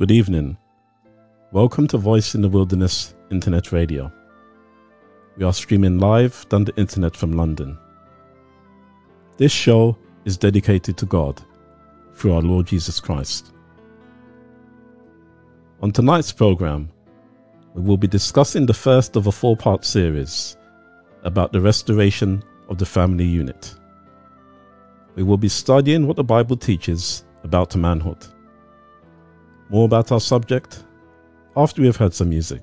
Good evening. Welcome to Voice in the Wilderness Internet Radio. We are streaming live down the internet from London. This show is dedicated to God through our Lord Jesus Christ. On tonight's program, we will be discussing the first of a four part series about the restoration of the family unit. We will be studying what the Bible teaches about manhood. More about our subject after we have heard some music.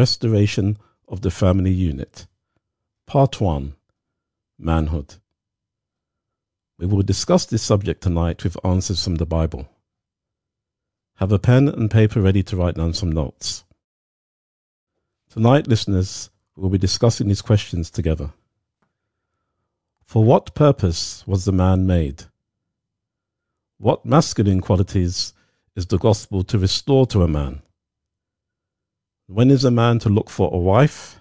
Restoration of the Family Unit. Part 1 Manhood. We will discuss this subject tonight with answers from the Bible. Have a pen and paper ready to write down some notes. Tonight, listeners, we will be discussing these questions together. For what purpose was the man made? What masculine qualities is the gospel to restore to a man? When is a man to look for a wife?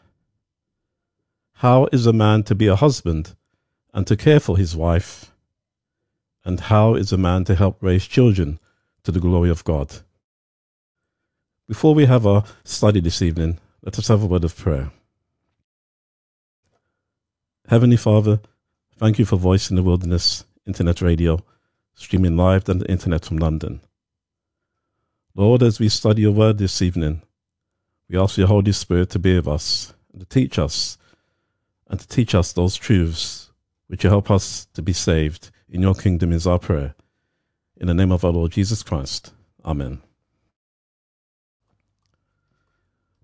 How is a man to be a husband and to care for his wife? And how is a man to help raise children to the glory of God? Before we have our study this evening, let us have a word of prayer. Heavenly Father, thank you for Voice in the Wilderness Internet Radio, streaming live on the internet from London. Lord, as we study your word this evening, we ask your Holy Spirit to be with us and to teach us and to teach us those truths which will help us to be saved in your kingdom is our prayer. In the name of our Lord Jesus Christ. Amen.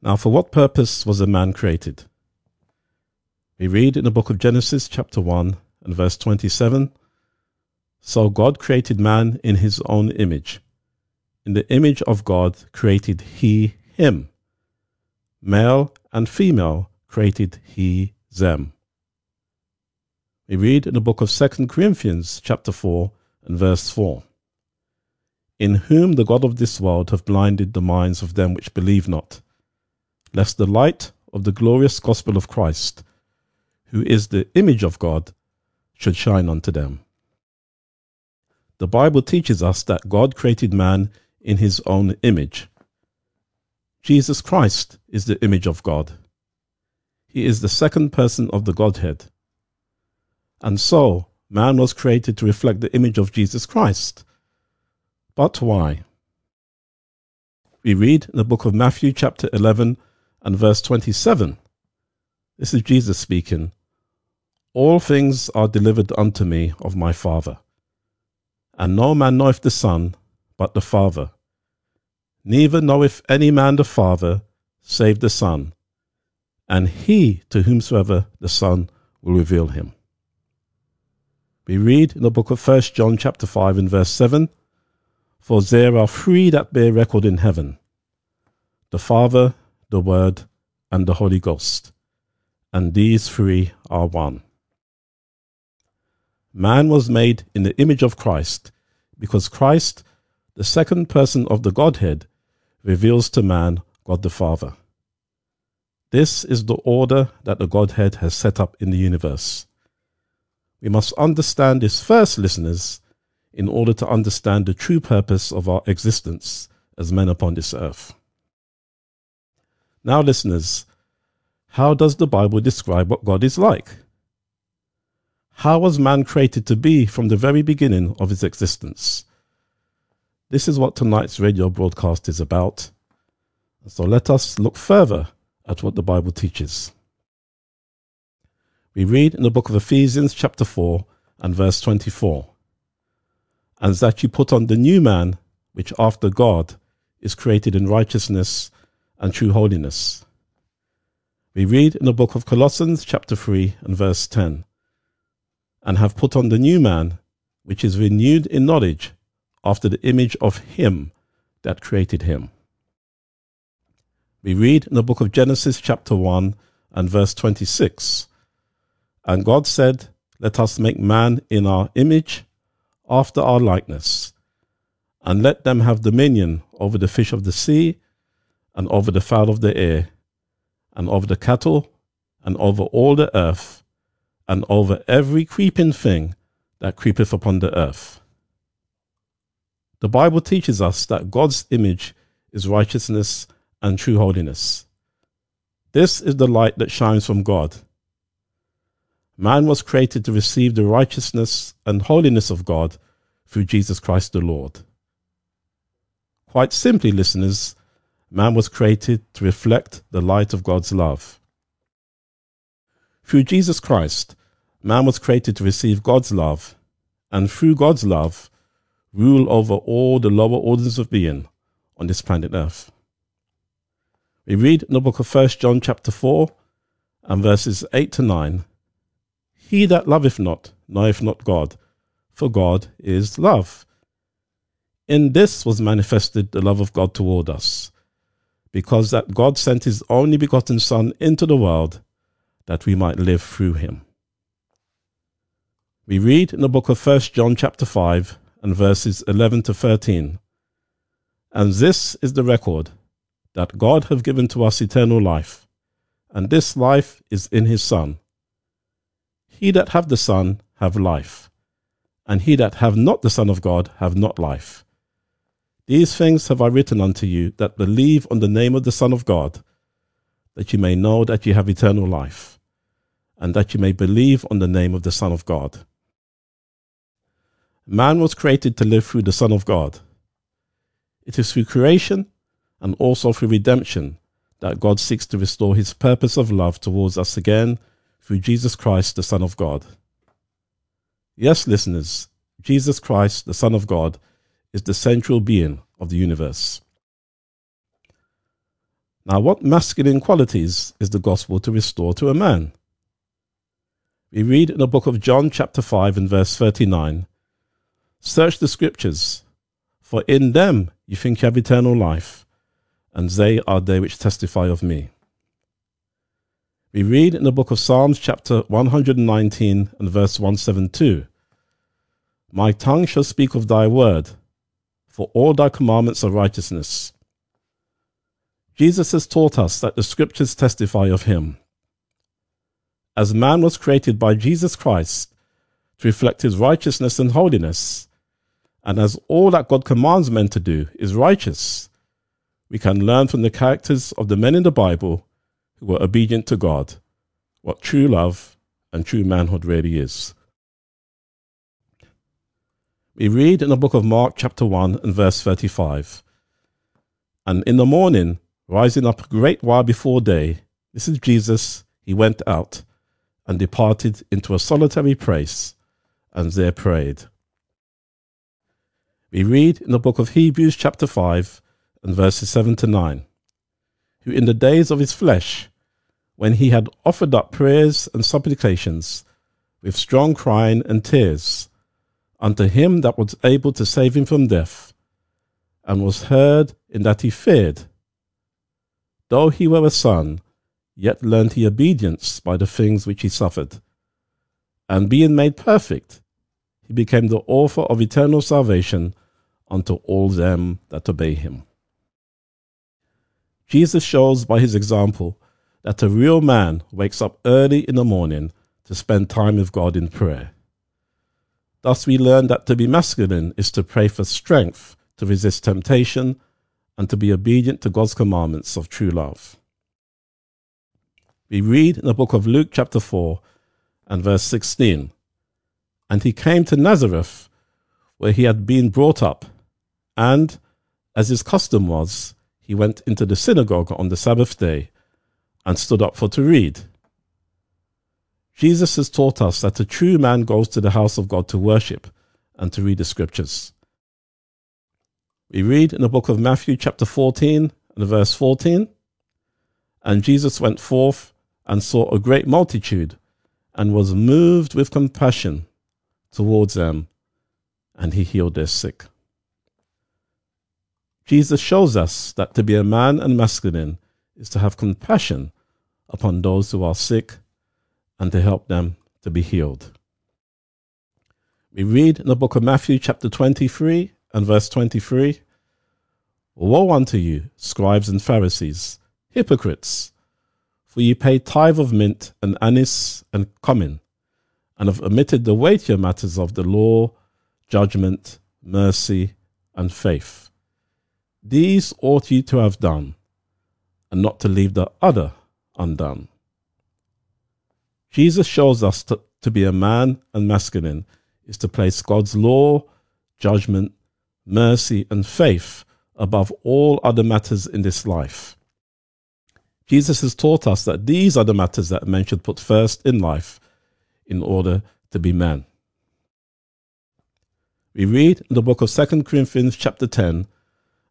Now, for what purpose was a man created? We read in the book of Genesis, chapter 1, and verse 27 So God created man in his own image. In the image of God created he him. Male and female created he them. We read in the book of 2 Corinthians, chapter 4, and verse 4 In whom the God of this world hath blinded the minds of them which believe not, lest the light of the glorious gospel of Christ, who is the image of God, should shine unto them. The Bible teaches us that God created man in his own image. Jesus Christ is the image of God. He is the second person of the Godhead. And so, man was created to reflect the image of Jesus Christ. But why? We read in the book of Matthew, chapter 11, and verse 27. This is Jesus speaking. All things are delivered unto me of my Father. And no man knoweth the Son, but the Father. Neither knoweth any man the Father, save the Son, and he to whomsoever the Son will reveal him. We read in the book of First John chapter 5 and verse 7, For there are three that bear record in heaven, the Father, the Word, and the Holy Ghost, and these three are one. Man was made in the image of Christ, because Christ, the second person of the Godhead, reveals to man God the Father. This is the order that the Godhead has set up in the universe. We must understand this first, listeners, in order to understand the true purpose of our existence as men upon this earth. Now, listeners, how does the Bible describe what God is like? How was man created to be from the very beginning of his existence? This is what tonight's radio broadcast is about. So let us look further at what the Bible teaches. We read in the book of Ephesians, chapter 4, and verse 24 And that you put on the new man, which after God is created in righteousness and true holiness. We read in the book of Colossians, chapter 3, and verse 10 And have put on the new man, which is renewed in knowledge after the image of him that created him. We read in the book of Genesis, chapter 1, and verse 26 And God said, Let us make man in our image, after our likeness, and let them have dominion over the fish of the sea, and over the fowl of the air, and over the cattle, and over all the earth, and over every creeping thing that creepeth upon the earth. The Bible teaches us that God's image is righteousness and true holiness. This is the light that shines from God. Man was created to receive the righteousness and holiness of God through Jesus Christ the Lord. Quite simply, listeners, man was created to reflect the light of God's love. Through Jesus Christ, man was created to receive God's love, and through God's love, rule over all the lower orders of being on this planet Earth. We read in the book of 1 John chapter 4 and verses 8 to 9 He that loveth not knoweth not God, for God is love. In this was manifested the love of God toward us, because that God sent his only begotten Son into the world that we might live through him. We read in the book of 1 John chapter 5 and verses 11 to 13 And this is the record that God hath given to us eternal life, and this life is in his Son. He that hath the Son have life, and he that have not the Son of God have not life. These things have I written unto you that believe on the name of the Son of God, that you may know that you have eternal life, and that you may believe on the name of the Son of God. Man was created to live through the Son of God. It is through creation and also through redemption that God seeks to restore his purpose of love towards us again through Jesus Christ, the Son of God. Yes, listeners, Jesus Christ, the Son of God, is the central being of the universe. Now, what masculine qualities is the gospel to restore to a man? We read in the book of John, chapter 5, and verse 39 Search the scriptures, for in them you think you have eternal life, and they are they which testify of me. We read in the book of Psalms, chapter 119, and verse 172 My tongue shall speak of thy word, for all thy commandments are righteousness. Jesus has taught us that the scriptures testify of him. As man was created by Jesus Christ to reflect his righteousness and holiness, and as all that God commands men to do is righteous, we can learn from the characters of the men in the Bible who were obedient to God what true love and true manhood really is. We read in the book of Mark, chapter 1, and verse 35 And in the morning, rising up a great while before day, this is Jesus, he went out and departed into a solitary place and there prayed. We read in the book of Hebrews, chapter 5, and verses 7 to 9, who in the days of his flesh, when he had offered up prayers and supplications with strong crying and tears unto him that was able to save him from death, and was heard in that he feared. Though he were a son, yet learned he obedience by the things which he suffered. And being made perfect, he became the author of eternal salvation unto all them that obey him. Jesus shows by his example that a real man wakes up early in the morning to spend time with God in prayer. Thus, we learn that to be masculine is to pray for strength to resist temptation and to be obedient to God's commandments of true love. We read in the book of Luke, chapter 4, and verse 16 And he came to Nazareth, where he had been brought up, and, as his custom was, he went into the synagogue on the Sabbath day and stood up for to read. Jesus has taught us that a true man goes to the house of God to worship and to read the scriptures. We read in the book of Matthew, chapter 14, and verse 14 And Jesus went forth and saw a great multitude, and was moved with compassion towards them, and he healed their sick. Jesus shows us that to be a man and masculine is to have compassion upon those who are sick and to help them to be healed. We read in the book of Matthew, chapter 23, and verse 23 Woe unto you, scribes and Pharisees, hypocrites! For ye pay tithe of mint and anise and cumin, and have omitted the weightier matters of the law, judgment, mercy, and faith. These ought ye to have done, and not to leave the other undone. Jesus shows us to, to be a man and masculine is to place God's law, judgment, mercy, and faith above all other matters in this life. Jesus has taught us that these are the matters that men should put first in life in order to be men. We read in the book of 2 Corinthians, chapter 10,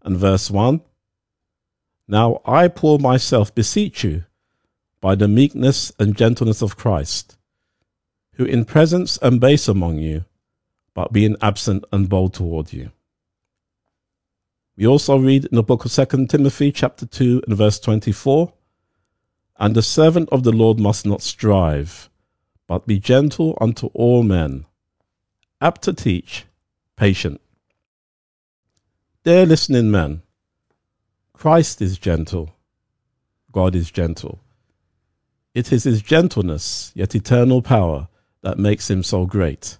and verse 1 Now I, Paul, myself beseech you, by the meekness and gentleness of Christ, who in presence and base among you, but being absent and bold toward you. We also read in the book of 2 Timothy, chapter 2, and verse 24 And the servant of the Lord must not strive, but be gentle unto all men, apt to teach, patient. Dear listening man, Christ is gentle, God is gentle. It is his gentleness, yet eternal power, that makes him so great.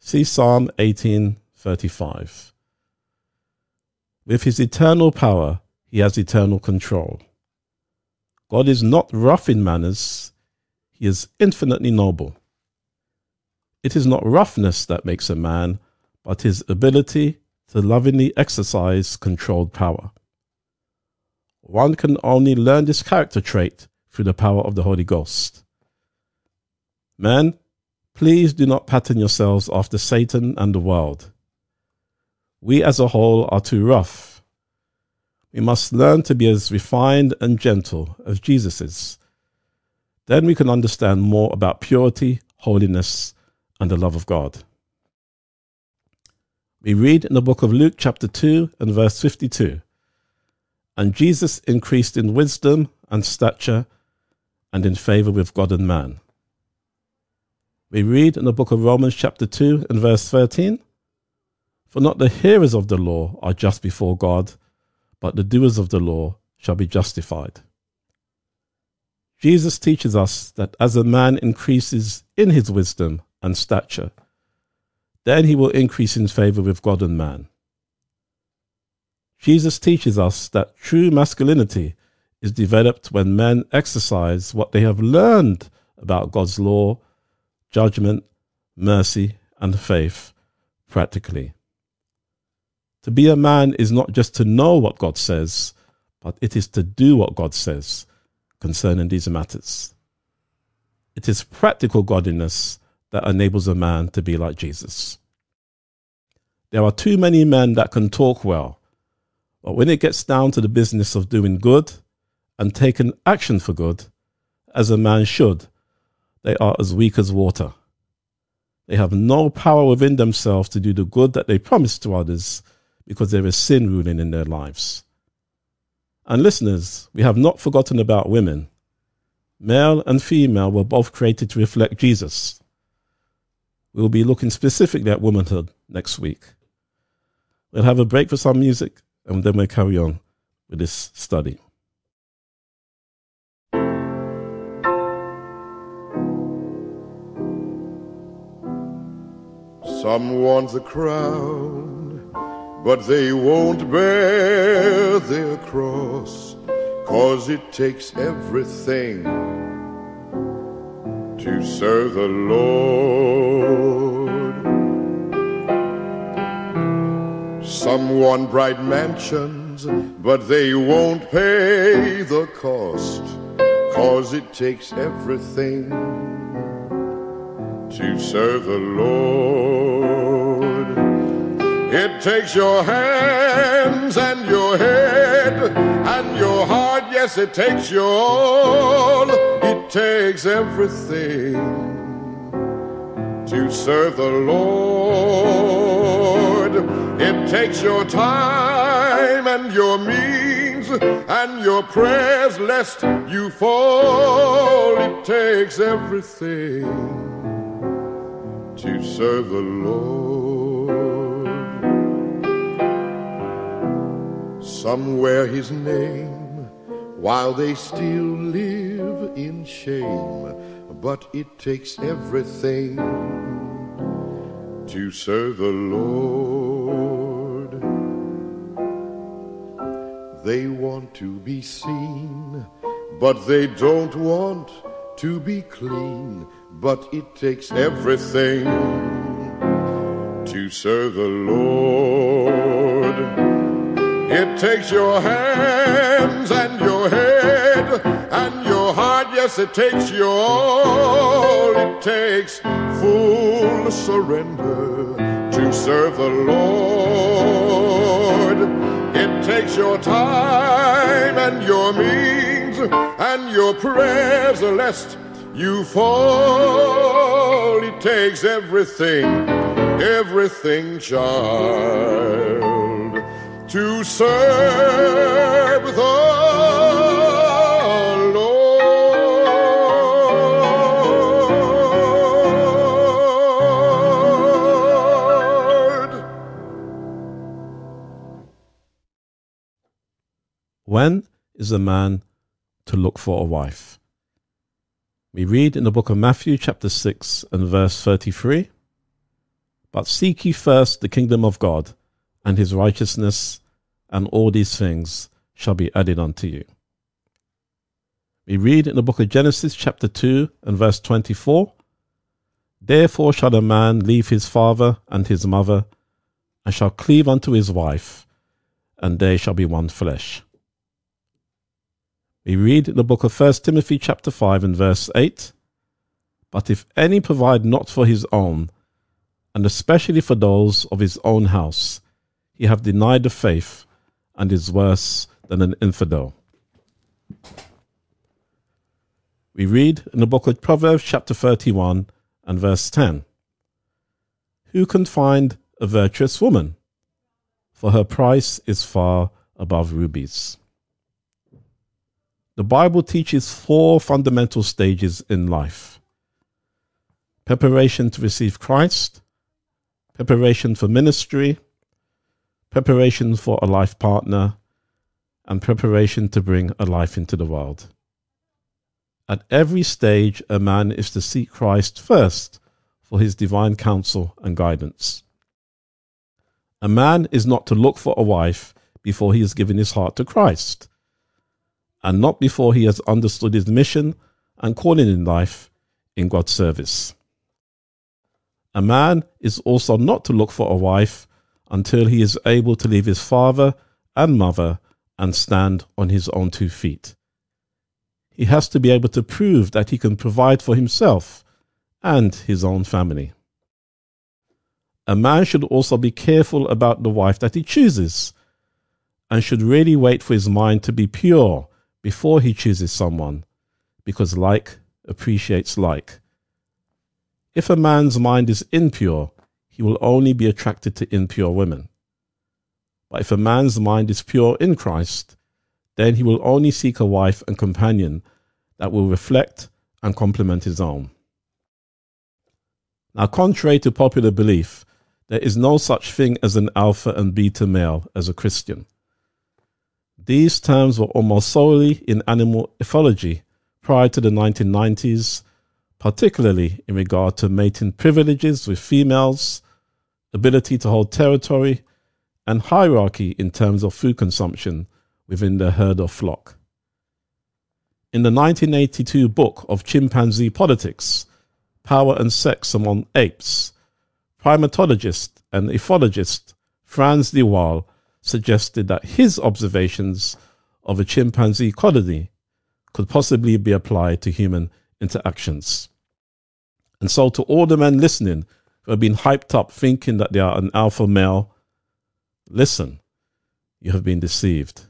See Psalm 18:35. With his eternal power, he has eternal control. God is not rough in manners, he is infinitely noble. It is not roughness that makes a man, but his ability to lovingly exercise controlled power. One can only learn this character trait through the power of the Holy Ghost. Men, please do not pattern yourselves after Satan and the world. We as a whole are too rough. We must learn to be as refined and gentle as Jesus is. Then we can understand more about purity, holiness, and the love of God. We read in the book of Luke, chapter 2, and verse 52 And Jesus increased in wisdom and stature and in favor with God and man. We read in the book of Romans, chapter 2, and verse 13 For not the hearers of the law are just before God, but the doers of the law shall be justified. Jesus teaches us that as a man increases in his wisdom and stature, then he will increase in favor with God and man. Jesus teaches us that true masculinity is developed when men exercise what they have learned about God's law, judgment, mercy, and faith practically. To be a man is not just to know what God says, but it is to do what God says concerning these matters. It is practical godliness that enables a man to be like Jesus. There are too many men that can talk well, but when it gets down to the business of doing good and taking action for good, as a man should, they are as weak as water. They have no power within themselves to do the good that they promise to others because there is sin ruling in their lives. And listeners, we have not forgotten about women. Male and female were both created to reflect Jesus. We'll be looking specifically at womanhood next week. We'll have a break for some music and then we'll carry on with this study. Some want the crown, but they won't bear their cross, cause it takes everything to serve the Lord. Some want bright mansions, but they won't pay the cost, cause it takes everything to serve the Lord. It takes your hands and your head and your heart, yes, it takes your all. It takes everything to serve the Lord. It takes your time and your means and your prayers lest you fall. It takes everything to serve the Lord. Somewhere his name while they still live in shame, but it takes everything to serve the Lord. They want to be seen, but they don't want to be clean but it takes everything to serve the Lord. It takes your hands and it takes your all. It takes full surrender to serve the Lord. It takes your time and your means and your prayers, lest you fall, it takes everything, everything, child, to serve the When is a man to look for a wife? We read in the book of Matthew, chapter 6, and verse 33 But seek ye first the kingdom of God and his righteousness, and all these things shall be added unto you. We read in the book of Genesis, chapter 2, and verse 24 Therefore shall a man leave his father and his mother, and shall cleave unto his wife, and they shall be one flesh. We read in the book of 1 Timothy chapter 5 and verse 8, But if any provide not for his own, and especially for those of his own house, he have denied the faith and is worse than an infidel. We read in the book of Proverbs, chapter 31 and verse 10 Who can find a virtuous woman? For her price is far above rubies. The Bible teaches four fundamental stages in life preparation to receive Christ, preparation for ministry, preparation for a life partner, and preparation to bring a life into the world. At every stage, a man is to seek Christ first for his divine counsel and guidance. A man is not to look for a wife before he has given his heart to Christ, and not before he has understood his mission and calling in life in God's service. A man is also not to look for a wife until he is able to leave his father and mother and stand on his own two feet. He has to be able to prove that he can provide for himself and his own family. A man should also be careful about the wife that he chooses and should really wait for his mind to be pure before he chooses someone because like appreciates like. If a man's mind is impure, he will only be attracted to impure women. But if a man's mind is pure in Christ, then he will only seek a wife and companion that will reflect and complement his own. Now, contrary to popular belief, there is no such thing as an alpha and beta male as a Christian. These terms were almost solely in animal ethology prior to the 1990s, particularly in regard to mating privileges with females, ability to hold territory, and hierarchy in terms of food consumption within the herd or flock. In the 1982 book of Chimpanzee Politics, Power and Sex Among Apes, primatologist and ethologist Frans de Waal suggested that his observations of a chimpanzee colony could possibly be applied to human interactions. And so, to all the men listening who have been hyped up thinking that they are an alpha male, listen, you have been deceived.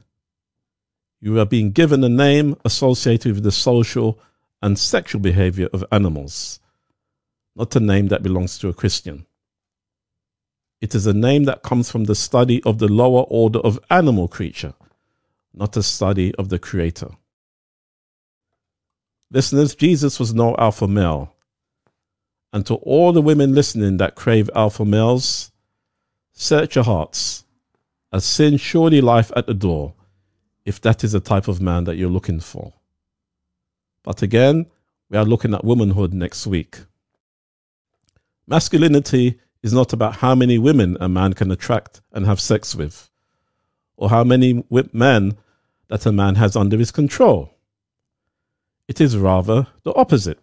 You are being given a name associated with the social and sexual behavior of animals, not a name that belongs to a Christian. It is a name that comes from the study of the lower order of animal creature, not a study of the Creator. Listeners, Jesus was no alpha male. And to all the women listening that crave alpha males, search your hearts, as sin surely life at the door, if that is the type of man that you're looking for. But again, we are looking at womanhood next week. Masculinity is not about how many women a man can attract and have sex with, or how many men that a man has under his control. It is rather the opposite.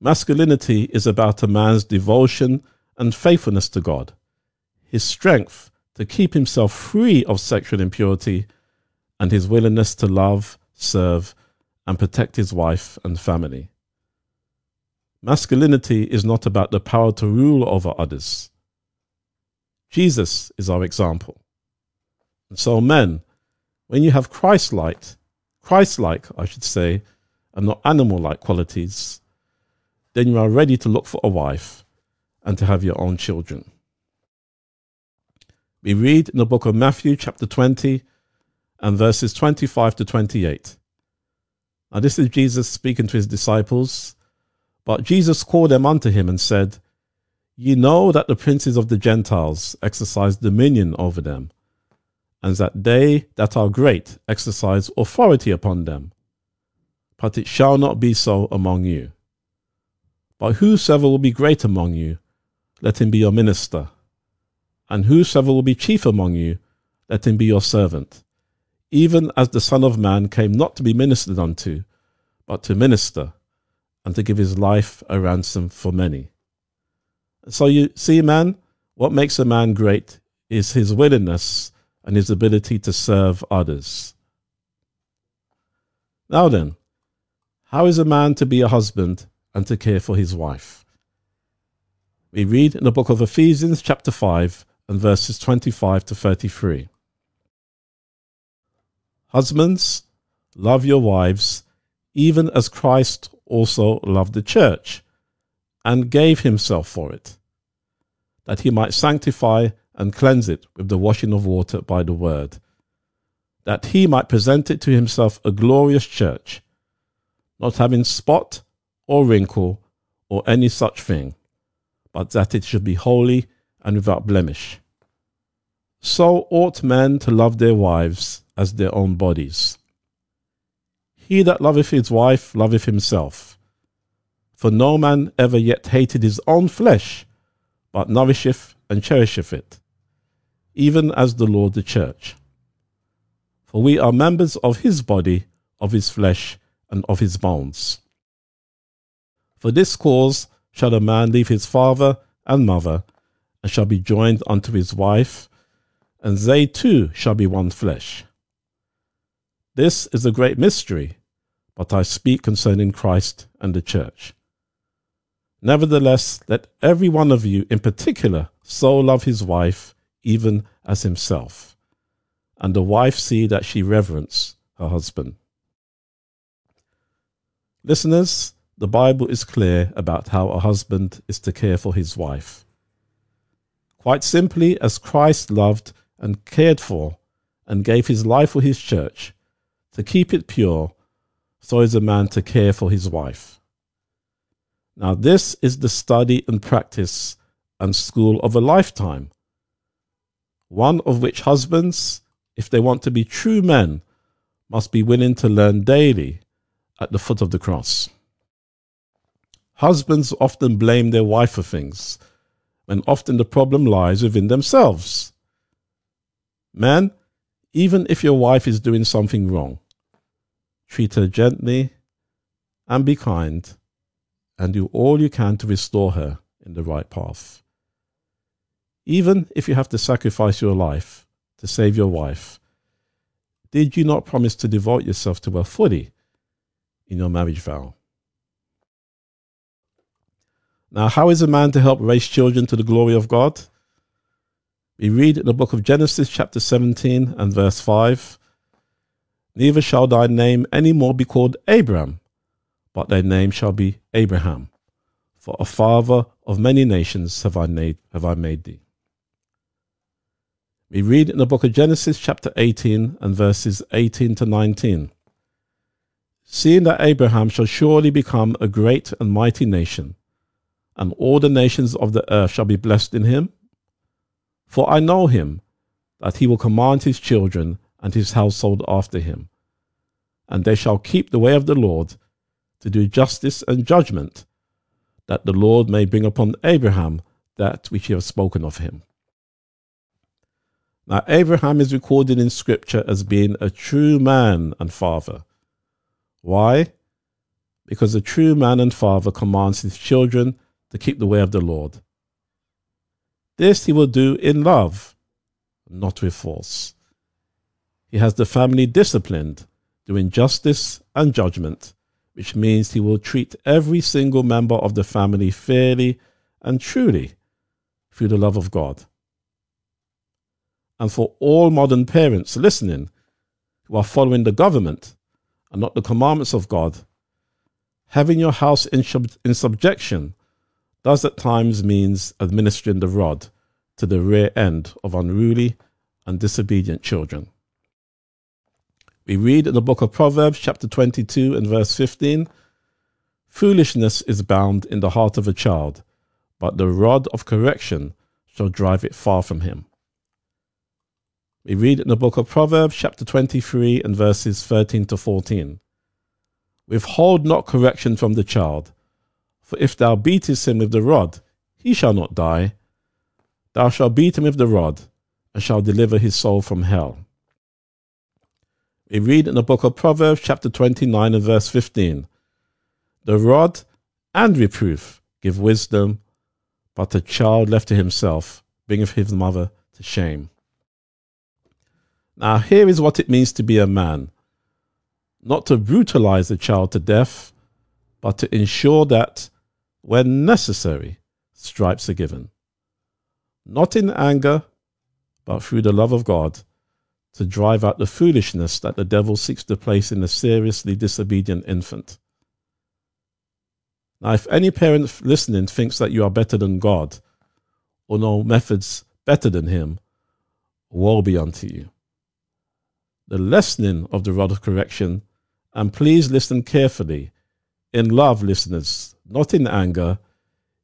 Masculinity is about a man's devotion and faithfulness to God, his strength to keep himself free of sexual impurity, and his willingness to love, serve, and protect his wife and family. Masculinity is not about the power to rule over others. Jesus is our example. And so, men, when you have Christ-like, Christ-like, I should say, and not animal-like qualities, then you are ready to look for a wife and to have your own children. We read in the book of Matthew, chapter 20, and verses 25 to 28. Now, this is Jesus speaking to his disciples but Jesus called them unto him and said, Ye know that the princes of the Gentiles exercise dominion over them, and that they that are great exercise authority upon them. But it shall not be so among you. But whosoever will be great among you, let him be your minister. And whosoever will be chief among you, let him be your servant. Even as the Son of Man came not to be ministered unto, but to minister and to give his life a ransom for many. So you see, man, what makes a man great is his willingness and his ability to serve others. Now then, how is a man to be a husband and to care for his wife. We read in the book of Ephesians, chapter 5, and verses 25 to 33. Husbands, love your wives, even as Christ also loved the church, and gave himself for it, that he might sanctify and cleanse it with the washing of water by the word, that he might present it to himself a glorious church, not having spot or wrinkle or any such thing, but that it should be holy and without blemish. So ought men to love their wives as their own bodies. He that loveth his wife loveth himself. For no man ever yet hated his own flesh, but nourisheth and cherisheth it, even as the Lord the church. For we are members of his body, of his flesh, and of his bones. For this cause shall a man leave his father and mother, and shall be joined unto his wife, and they two shall be one flesh. This is a great mystery, but I speak concerning Christ and the church. Nevertheless, let every one of you in particular so love his wife, even as himself, and the wife see that she reverence her husband. Listeners, the Bible is clear about how a husband is to care for his wife. Quite simply, as Christ loved and cared for and gave his life for his church, to keep it pure, so is a man to care for his wife. Now, this is the study and practice and school of a lifetime, one of which husbands, if they want to be true men, must be willing to learn daily at the foot of the cross. Husbands often blame their wife for things, when often the problem lies within themselves. Men, even if your wife is doing something wrong, treat her gently and be kind and do all you can to restore her in the right path. Even if you have to sacrifice your life to save your wife, did you not promise to devote yourself to her fully in your marriage vow? Now, how is a man to help raise children to the glory of God? We read in the book of Genesis, chapter 17 and verse 5 Neither shall thy name any more be called Abram, but thy name shall be Abraham. For a father of many nations have I made, have I made thee. We read in the book of Genesis, chapter 18, and verses 18 to 19. Seeing that Abraham shall surely become a great and mighty nation, and all the nations of the earth shall be blessed in him. For I know him, that he will command his children and his household after him, and they shall keep the way of the Lord to do justice and judgment, that the Lord may bring upon Abraham that which he has spoken of him. Now, Abraham is recorded in Scripture as being a true man and father. Why? Because a true man and father commands his children to keep the way of the Lord. This he will do in love, not with force. He has the family disciplined, doing justice and judgment, which means he will treat every single member of the family fairly and truly through the love of God. And for all modern parents listening who are following the government and not the commandments of God, having your house in, sub- in subjection does at times means administering the rod to the rear end of unruly and disobedient children. We read in the book of Proverbs, chapter 22 and verse 15 Foolishness is bound in the heart of a child, but the rod of correction shall drive it far from him. We read in the book of Proverbs, chapter 23 and verses 13 to 14 Withhold not correction from the child for if thou beatest him with the rod, he shall not die. Thou shalt beat him with the rod, and shalt deliver his soul from hell. We read in the book of Proverbs, chapter 29, and verse 15 The rod and reproof give wisdom, but a child left to himself bringeth his mother to shame. Now, here is what it means to be a man not to brutalize a child to death, but to ensure that, when necessary, stripes are given. Not in anger, but through the love of God, to drive out the foolishness that the devil seeks to place in a seriously disobedient infant. Now, if any parent listening thinks that you are better than God, or know methods better than Him, woe be unto you. The lessening of the rod of correction, and please listen carefully, in love, listeners, not in anger,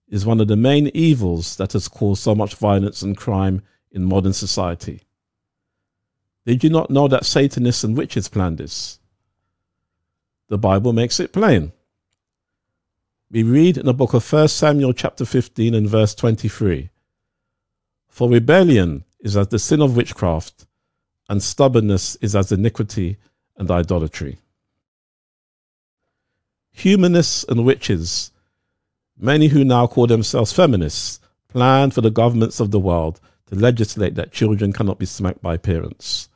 is one of the main evils that has caused so much violence and crime in modern society. Did you not know that Satanists and witches planned this? The Bible makes it plain. We read in the book of 1 Samuel chapter 15 and verse 23 For rebellion is as the sin of witchcraft, and stubbornness is as iniquity and idolatry. Humanists and witches, many who now call themselves feminists, plan for the governments of the world to legislate that children cannot be smacked by parents.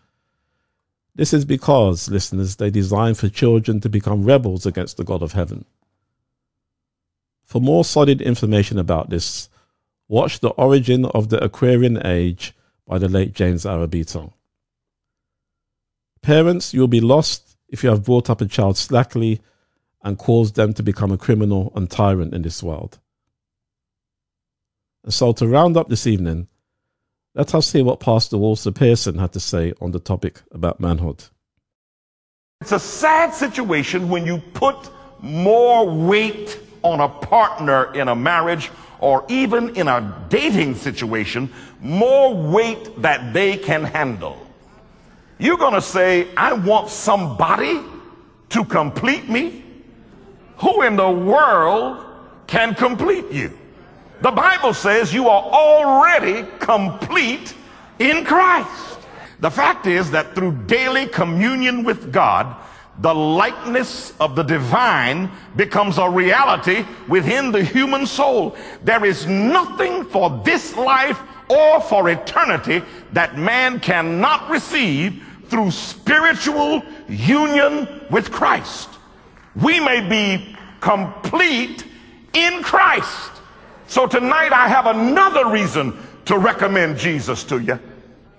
This is because, listeners, they design for children to become rebels against the God of heaven. For more solid information about this, watch The Origin of the Aquarian Age by the late James Arrabito. Parents, you'll be lost if you have brought up a child slackly and caused them to become a criminal and tyrant in this world. And so, to round up this evening, let us hear what Pastor Walter Pearson had to say on the topic about manhood. It's a sad situation when you put more weight on a partner in a marriage or even in a dating situation, more weight that they can handle. You're going to say, I want somebody to complete me. Who in the world can complete you? The Bible says you are already complete in Christ. The fact is that through daily communion with God, the likeness of the divine becomes a reality within the human soul. There is nothing for this life or for eternity that man cannot receive through spiritual union with Christ. We may be complete in Christ. So tonight I have another reason to recommend Jesus to you.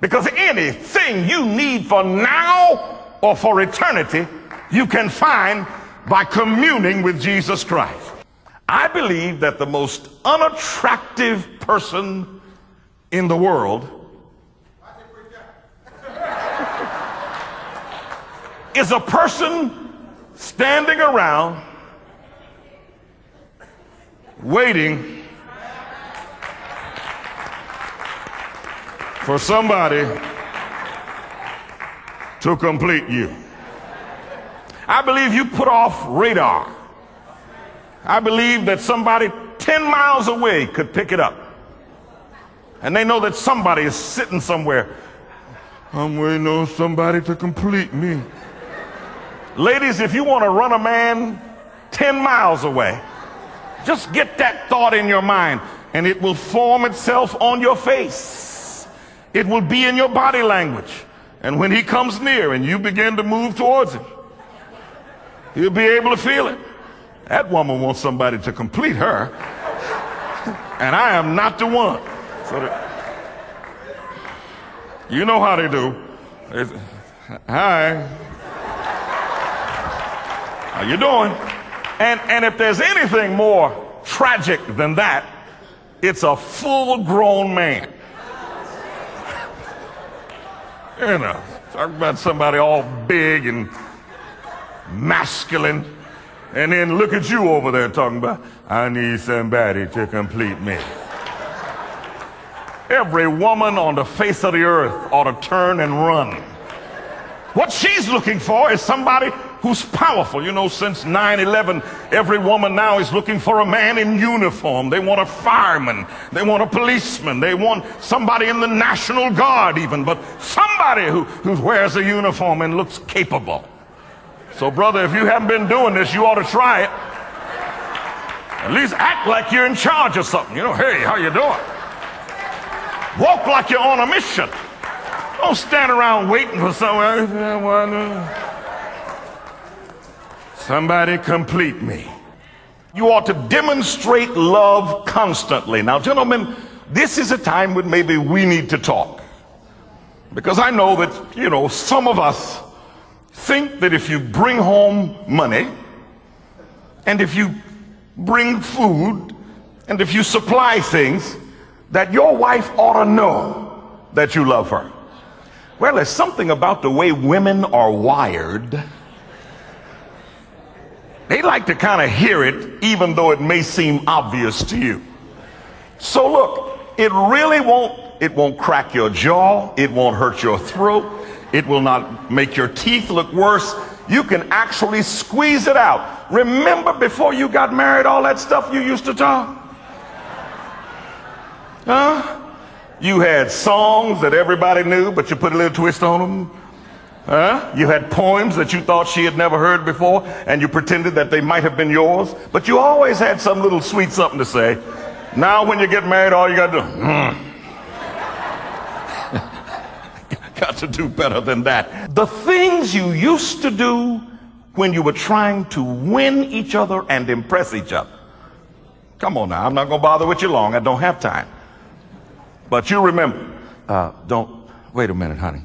Because anything you need for now or for eternity, you can find by communing with Jesus Christ. I believe that the most unattractive person in the world is a person standing around waiting for somebody to complete you. I believe you put off radar. I believe that somebody 10 miles away could pick it up. And they know that somebody is sitting somewhere. I'm waiting on somebody to complete me. Ladies, if you want to run a man 10 miles away, just get that thought in your mind and it will form itself on your face. It will be in your body language. And when he comes near and you begin to move towards him, you'll be able to feel it. That woman wants somebody to complete her. And I am not the one. So you know how they do. It's, Hi. How you doing? And, and if there's anything more tragic than that, it's a full grown man. You know, talk about somebody all big and masculine. And then look at you over there talking about, I need somebody to complete me. Every woman on the face of the earth ought to turn and run. What she's looking for is somebody who's powerful. You know, since 9 11, every woman now is looking for a man in uniform. They want a fireman, they want a policeman, they want somebody in the National Guard, even, but somebody who, who wears a uniform and looks capable. So, brother, if you haven't been doing this, you ought to try it. At least act like you're in charge of something. You know, hey, how you doing? Walk like you're on a mission. Don't stand around waiting for someone. Somebody complete me. You ought to demonstrate love constantly. Now, gentlemen, this is a time when maybe we need to talk. Because I know that, you know, some of us think that if you bring home money, and if you bring food, and if you supply things, that your wife ought to know that you love her. Well, there's something about the way women are wired. They like to kind of hear it, even though it may seem obvious to you. So look, it really won't, it won't crack your jaw. It won't hurt your throat. It will not make your teeth look worse. You can actually squeeze it out. Remember before you got married, all that stuff you used to talk? Huh? You had songs that everybody knew, but you put a little twist on them. Huh? You had poems that you thought she had never heard before, and you pretended that they might have been yours, but you always had some little sweet something to say. Now, when you get married, all you got to do, mm. got to do better than that. The things you used to do when you were trying to win each other and impress each other. Come on now, I'm not going to bother with you long. I don't have time. But you remember, uh, don't, wait a minute, honey.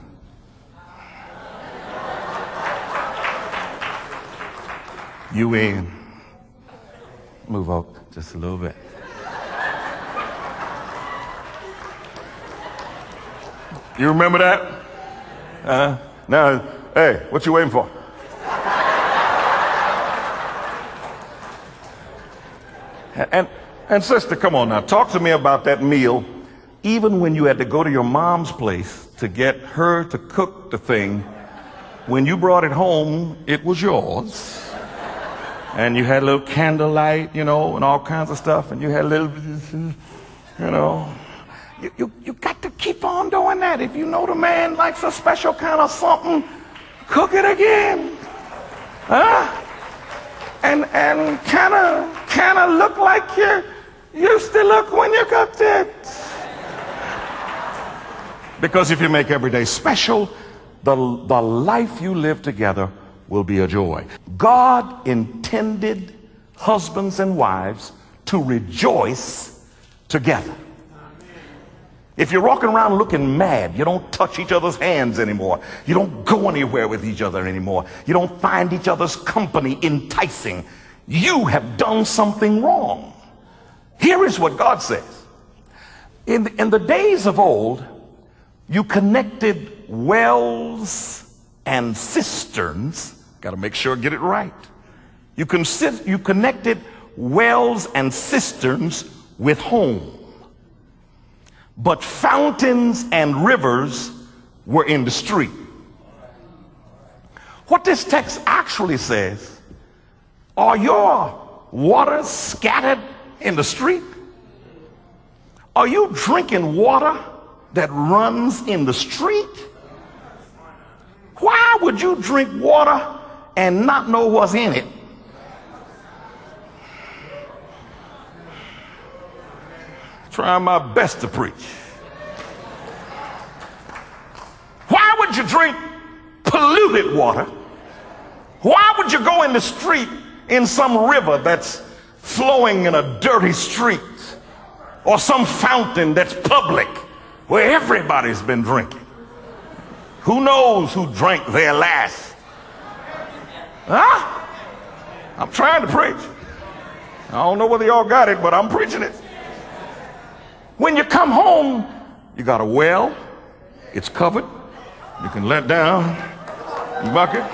You in. Move up just a little bit. You remember that? Uh, now, hey, what you waiting for? And, and sister, come on now, talk to me about that meal. Even when you had to go to your mom's place to get her to cook the thing, when you brought it home, it was yours. And you had a little candlelight, you know, and all kinds of stuff, and you had a little, you know. You, you, you got to keep on doing that. If you know the man likes a special kind of something, cook it again. Huh? And and kind of kind of look like you used to look when you cooked it. Because if you make every day special, the, the life you live together will be a joy. God intended husbands and wives to rejoice together. If you're walking around looking mad, you don't touch each other's hands anymore. You don't go anywhere with each other anymore. You don't find each other's company enticing. You have done something wrong. Here is what God says. In, in the days of old, you connected wells and cisterns. Got to make sure I get it right. You, consi- you connected wells and cisterns with home. But fountains and rivers were in the street. What this text actually says are your waters scattered in the street? Are you drinking water that runs in the street? Why would you drink water and not know what's in it? Trying my best to preach. Why would you drink polluted water? Why would you go in the street in some river that's flowing in a dirty street or some fountain that's public where everybody's been drinking? Who knows who drank there last? Huh? I'm trying to preach. I don't know whether y'all got it, but I'm preaching it. When you come home, you got a well, it's covered. You can let down your bucket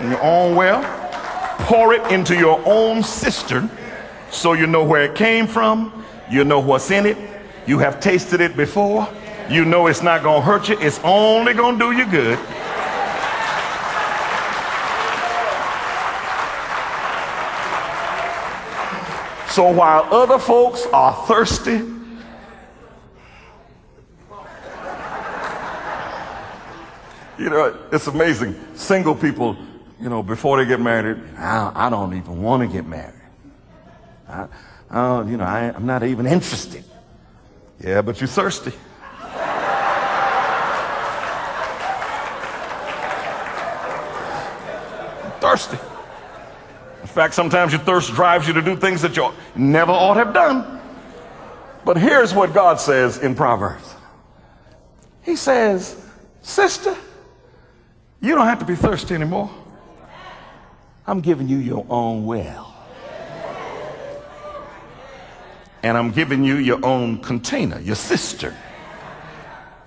in your own well, pour it into your own cistern so you know where it came from, you know what's in it, you have tasted it before, you know it's not going to hurt you, it's only going to do you good. So while other folks are thirsty, you know, it's amazing. Single people, you know, before they get married, I, I don't even want to get married. I, I you know, I, I'm not even interested. Yeah, but you're thirsty. thirsty. In fact, sometimes your thirst drives you to do things that you never ought to have done. But here's what God says in Proverbs He says, Sister, you don't have to be thirsty anymore. I'm giving you your own well. And I'm giving you your own container, your sister.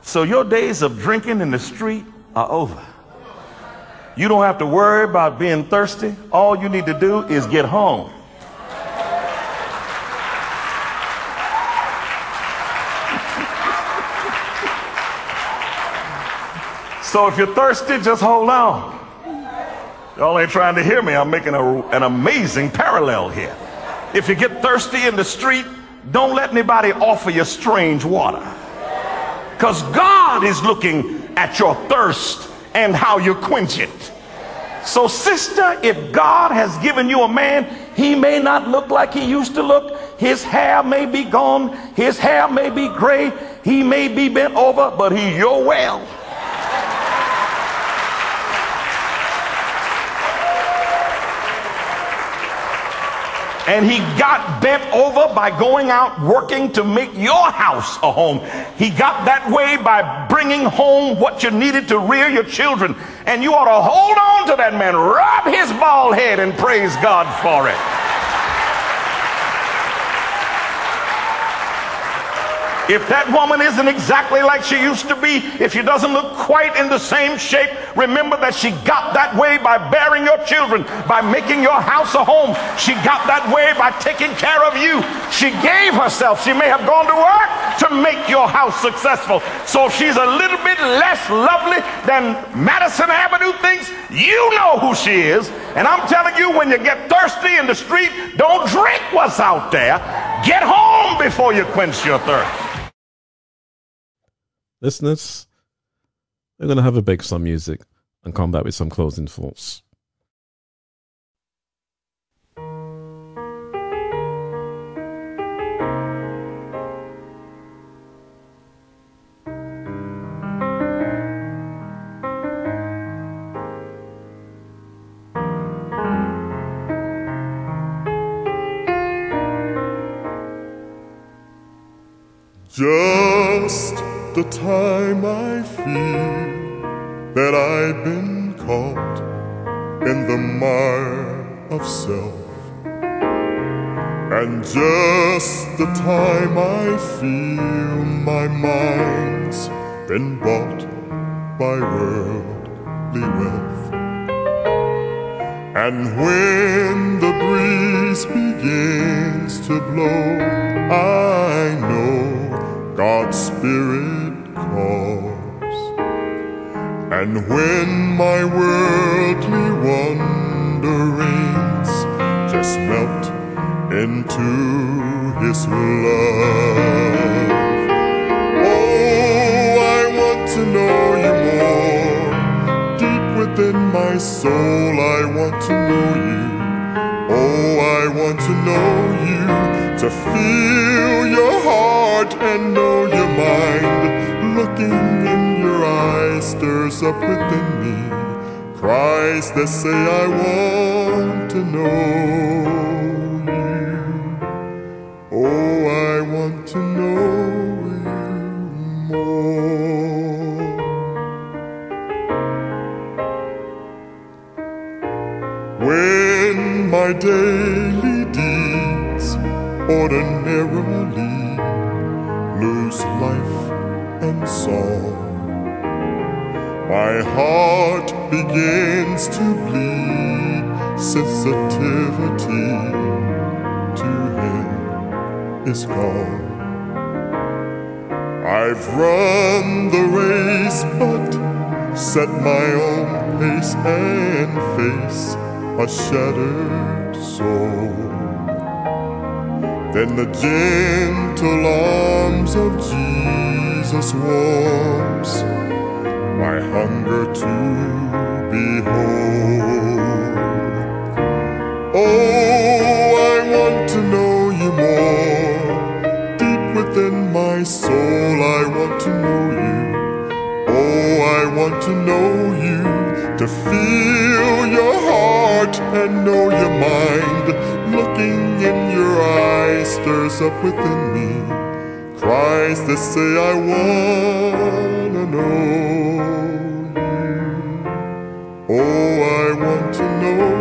So your days of drinking in the street are over. You don't have to worry about being thirsty. All you need to do is get home. So if you're thirsty, just hold on. Y'all ain't trying to hear me. I'm making a, an amazing parallel here. If you get thirsty in the street, don't let anybody offer you strange water. Because God is looking at your thirst and how you quench it. So, sister, if God has given you a man, he may not look like he used to look. His hair may be gone. His hair may be gray. He may be bent over, but he your well. And he got bent over by going out working to make your house a home. He got that way by bringing home what you needed to rear your children. And you ought to hold on to that man, rub his bald head, and praise God for it. If that woman isn't exactly like she used to be, if she doesn't look quite in the same shape, remember that she got that way by bearing your children, by making your house a home. She got that way by taking care of you. She gave herself. She may have gone to work to make your house successful. So if she's a little bit less lovely than Madison Avenue thinks, you know who she is. And I'm telling you, when you get thirsty in the street, don't drink what's out there. Get home before you quench your thirst. Listeners, we're going to have a break some music and come back with some closing thoughts. Mire of self. And just the time I feel my mind's been bought by worldly wealth. And when the breeze begins to blow, I know God's Spirit calls. And when my worldly wanderings just melt into His love. Oh, I want to know you more. Deep within my soul, I want to know you. Oh, I want to know you, to feel your heart and know your mind. Looking in your eyes stirs up within me cries that say, I want know you. Oh, I want to know you more. When my daily deeds ordinarily lose life and song, my heart begins to bleed sensitivity to him is gone. I've run the race, but set my own pace and face a shattered soul. Then the gentle arms of Jesus warms my hunger to behold. Oh, I want to know you more. Deep within my soul, I want to know you. Oh, I want to know you, to feel your heart and know your mind. Looking in your eyes stirs up within me cries that say, I wanna know you. Oh, I want to know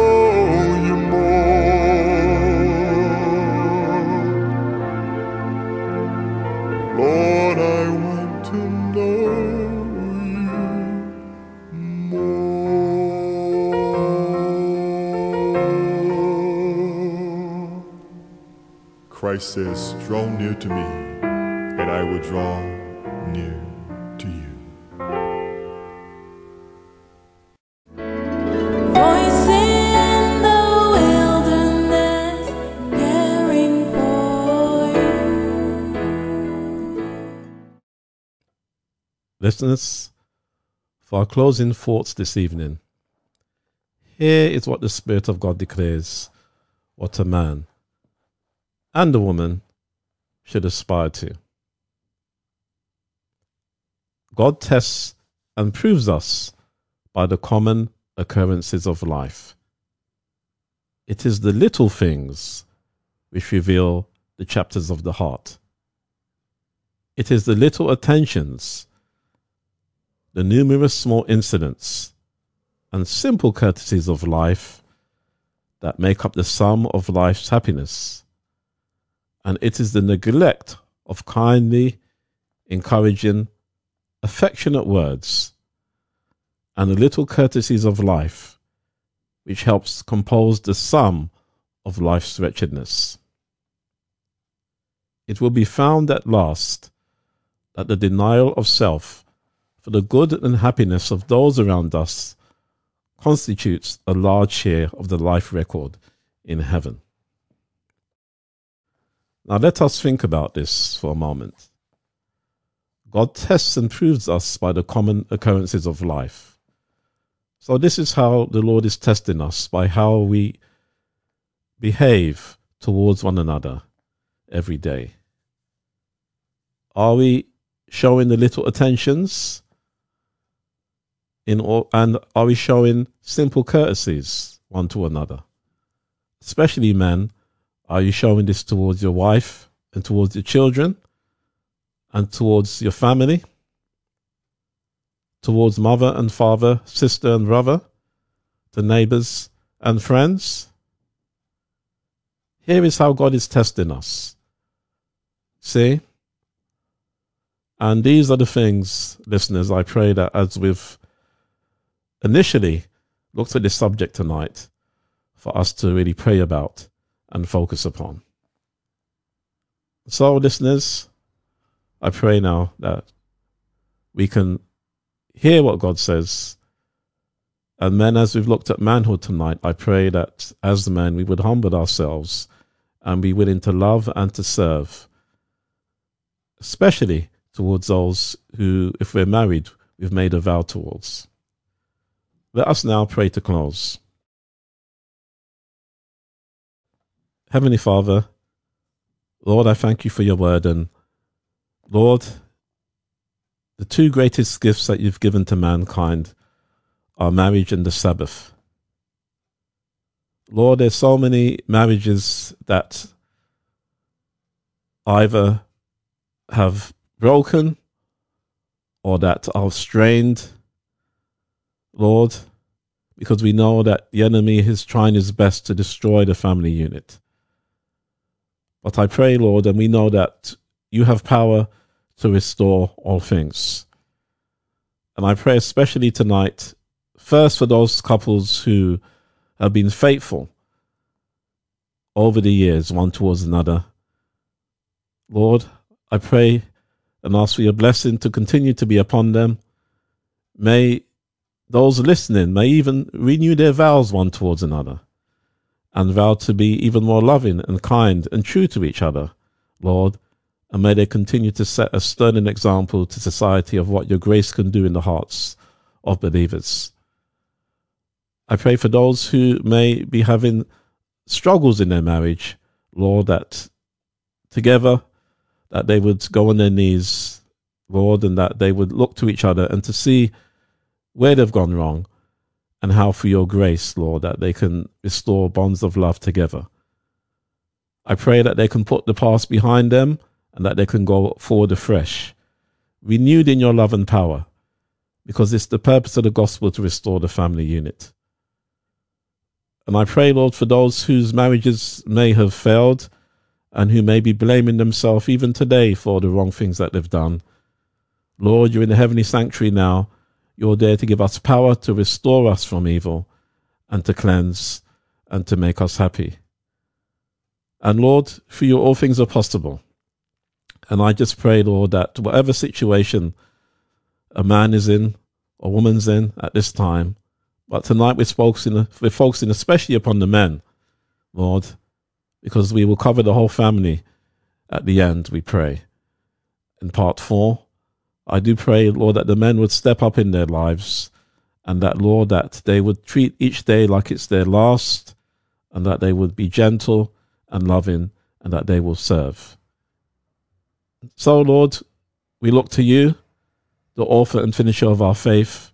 says, Draw near to me, and I will draw near to you. Voice in the wilderness, caring for you. Listeners, for our closing thoughts this evening, here is what the Spirit of God declares what a man and a woman should aspire to. God tests and proves us by the common occurrences of life. It is the little things which reveal the chapters of the heart. It is the little attentions the numerous small incidents and simple courtesies of life that make up the sum of life's happiness. And it is the neglect of kindly, encouraging, affectionate words and the little courtesies of life which helps compose the sum of life's wretchedness. It will be found at last that the denial of self for the good and happiness of those around us constitutes a large share of the life record in heaven. Now let us think about this for a moment. God tests and proves us by the common occurrences of life. So this is how the Lord is testing us by how we behave towards one another every day. Are we showing the little attentions in all, and are we showing simple courtesies one to another? Especially men, are you showing this towards your wife and towards your children and towards your family? Towards mother and father, sister and brother, to neighbors and friends? Here is how God is testing us. See? And these are the things, listeners, I pray that as we've initially looked at this subject tonight, for us to really pray about and focus upon. So, listeners, I pray now that we can hear what God says. And then, as we've looked at manhood tonight, I pray that as men, we would humble ourselves and be willing to love and to serve, especially towards those who, if we're married, we've made a vow towards. Let us now pray to close. Heavenly Father, Lord, I thank you for your word. And Lord, the two greatest gifts that you've given to mankind are marriage and the Sabbath. Lord, there's so many marriages that either have broken or that are strained, Lord, because we know that the enemy is trying his best to destroy the family unit. But I pray, Lord, and we know that you have power to restore all things. And I pray especially tonight, first for those couples who have been faithful over the years, one towards another. Lord, I pray and ask for your blessing to continue to be upon them. May those listening may even renew their vows one towards another and vow to be even more loving and kind and true to each other, Lord, and may they continue to set a sterling example to society of what your grace can do in the hearts of believers. I pray for those who may be having struggles in their marriage, Lord, that together that they would go on their knees, Lord, and that they would look to each other and to see where they've gone wrong and how for your grace, Lord, that they can restore bonds of love together. I pray that they can put the past behind them and that they can go forward afresh, renewed in your love and power, because it's the purpose of the gospel to restore the family unit. And I pray, Lord, for those whose marriages may have failed and who may be blaming themselves even today for the wrong things that they've done. Lord, you're in the heavenly sanctuary now. You're there to give us power to restore us from evil and to cleanse and to make us happy. And Lord, for you all things are possible. And I just pray, Lord, that whatever situation a man is in, a woman's in at this time, but tonight we're focusing, we're focusing especially upon the men, Lord, because we will cover the whole family at the end, we pray. In part four, I do pray, Lord, that the men would step up in their lives and that, Lord, that they would treat each day like it's their last and that they would be gentle and loving and that they will serve. So, Lord, we look to you, the author and finisher of our faith,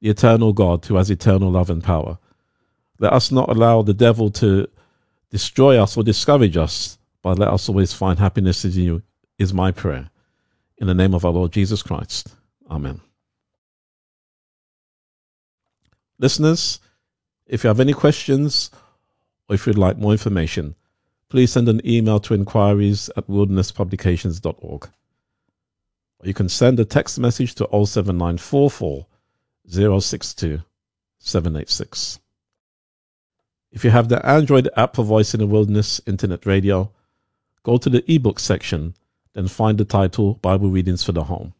the eternal God who has eternal love and power. Let us not allow the devil to destroy us or discourage us, but let us always find happiness in you, is my prayer. In the name of our Lord Jesus Christ. Amen. Listeners, if you have any questions or if you'd like more information, please send an email to inquiries at wildernesspublications.org. Or you can send a text message to 07944 062 786. If you have the Android app for Voice in the Wilderness Internet Radio, go to the ebook section, then find the title Bible Readings for the Home.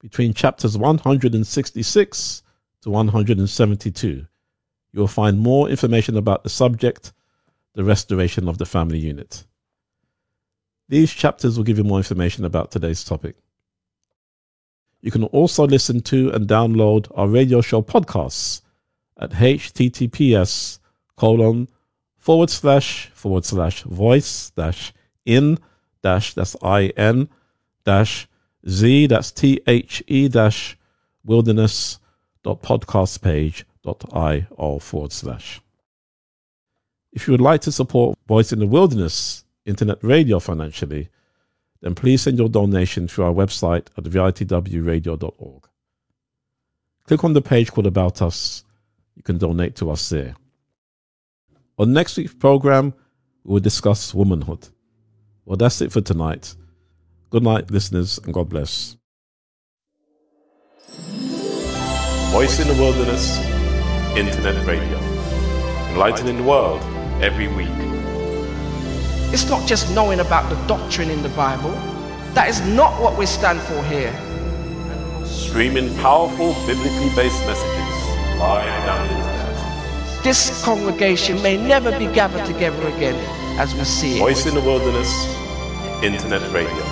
Between chapters 166 to 172, you will find more information about the subject, the restoration of the family unit. These chapters will give you more information about today's topic. You can also listen to and download our radio show podcasts at https colon forward slash forward slash voice dash in dash that's i n dash z that's t h e dash wilderness dot podcast page dot i o forward slash. If you would like to support Voice in the Wilderness internet radio financially, then please send your donation through our website at vitwradio.org. Click on the page called About Us. You can donate to us there. On next week's program, we will discuss womanhood. Well, that's it for tonight. Good night, listeners, and God bless. Voice in the Wilderness, Internet Radio. Enlightening the world every week. It's not just knowing about the doctrine in the Bible. That is not what we stand for here. Streaming powerful biblically based messages live down the internet. This congregation may never be gathered together again as we see it. Voice in the Wilderness, Internet Radio.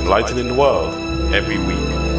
Enlightening the world every week.